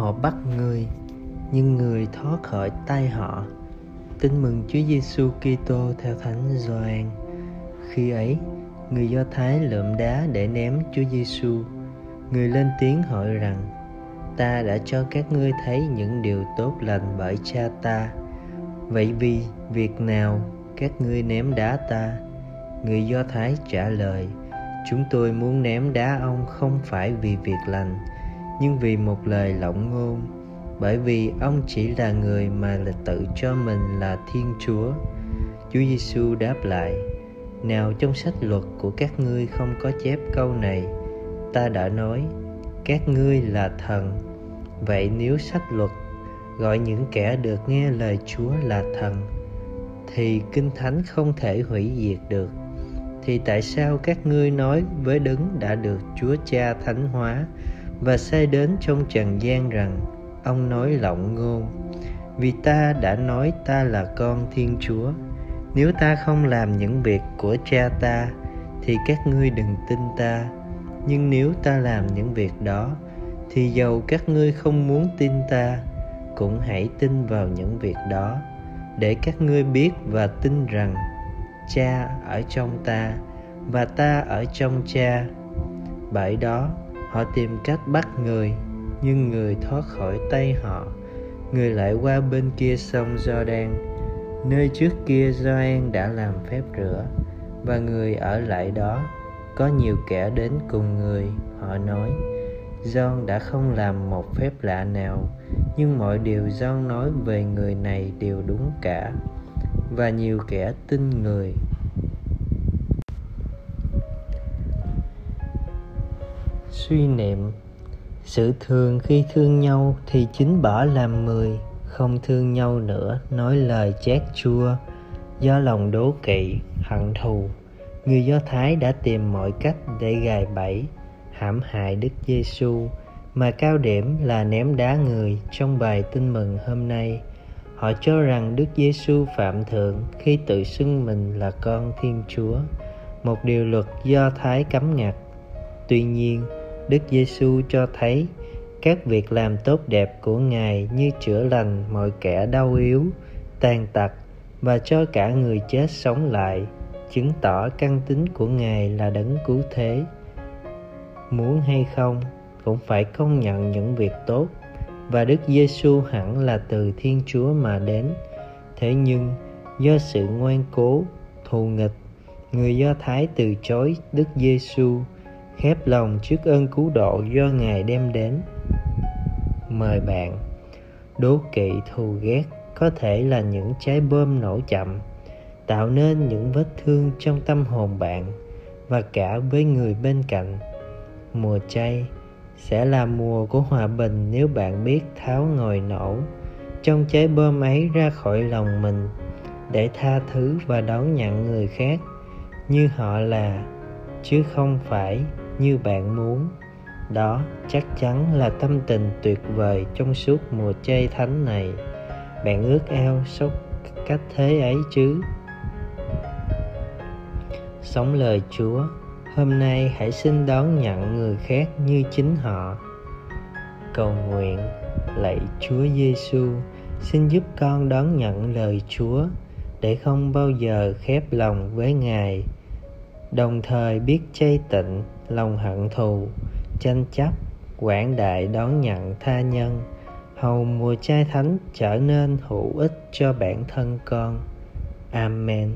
Họ bắt người, nhưng người thoát khỏi tay họ. Tin mừng Chúa Giêsu Kitô theo Thánh Gioan. Khi ấy, người Do Thái lượm đá để ném Chúa Giêsu. Người lên tiếng hỏi rằng: Ta đã cho các ngươi thấy những điều tốt lành bởi Cha ta. Vậy vì việc nào các ngươi ném đá ta. Người do thái trả lời, chúng tôi muốn ném đá ông không phải vì việc lành, nhưng vì một lời lộng ngôn. Bởi vì ông chỉ là người mà là tự cho mình là thiên chúa. Chúa giêsu đáp lại, nào trong sách luật của các ngươi không có chép câu này, ta đã nói, các ngươi là thần. Vậy nếu sách luật gọi những kẻ được nghe lời chúa là thần thì kinh thánh không thể hủy diệt được. Thì tại sao các ngươi nói với đấng đã được chúa cha thánh hóa và sai đến trong trần gian rằng, ông nói lộng ngôn, vì ta đã nói ta là con thiên chúa. Nếu ta không làm những việc của cha ta, thì các ngươi đừng tin ta. Nhưng nếu ta làm những việc đó, thì dầu các ngươi không muốn tin ta, cũng hãy tin vào những việc đó để các ngươi biết và tin rằng cha ở trong ta và ta ở trong cha. Bởi đó, họ tìm cách bắt người, nhưng người thoát khỏi tay họ. Người lại qua bên kia sông Jordan nơi trước kia Gioan đã làm phép rửa. Và người ở lại đó, có nhiều kẻ đến cùng người, họ nói John đã không làm một phép lạ nào, nhưng mọi điều John nói về người này đều đúng cả, và nhiều kẻ tin người. Suy niệm, sự thương khi thương nhau thì chính bỏ làm mười không thương nhau nữa, nói lời chát chua. Do lòng đố kỵ, hận thù, người do thái đã tìm mọi cách để gài bẫy hãm hại đức giêsu mà cao điểm là ném đá người trong bài tin mừng hôm nay. Họ cho rằng đức giêsu phạm thượng khi tự xưng mình là con thiên chúa, một điều luật do thái cấm ngặt. Tuy nhiên, đức giêsu cho thấy các việc làm tốt đẹp của ngài như chữa lành mọi kẻ đau yếu, tàn tật và cho cả người chết sống lại, chứng tỏ căn tính của ngài là đấng cứu thế muốn hay không cũng phải công nhận những việc tốt và Đức Giêsu hẳn là từ Thiên Chúa mà đến. Thế nhưng do sự ngoan cố, thù nghịch, người Do Thái từ chối Đức Giêsu, khép lòng trước ơn cứu độ do Ngài đem đến. Mời bạn, đố kỵ thù ghét có thể là những trái bom nổ chậm, tạo nên những vết thương trong tâm hồn bạn và cả với người bên cạnh. Mùa chay sẽ là mùa của hòa bình nếu bạn biết tháo ngồi nổ, trong trái bơm ấy ra khỏi lòng mình để tha thứ và đón nhận người khác như họ là, chứ không phải như bạn muốn. Đó chắc chắn là tâm tình tuyệt vời trong suốt mùa chay thánh này. Bạn ước ao sống cách thế ấy chứ? Sống lời chúa hôm nay hãy xin đón nhận người khác như chính họ. Cầu nguyện lạy chúa giêsu, xin giúp con đón nhận lời chúa để không bao giờ khép lòng với ngài. Đồng thời biết chay tịnh, lòng hận thù, tranh chấp, quảng đại đón nhận tha nhân. Hầu mùa trai thánh trở nên hữu ích cho bản thân con. Amen.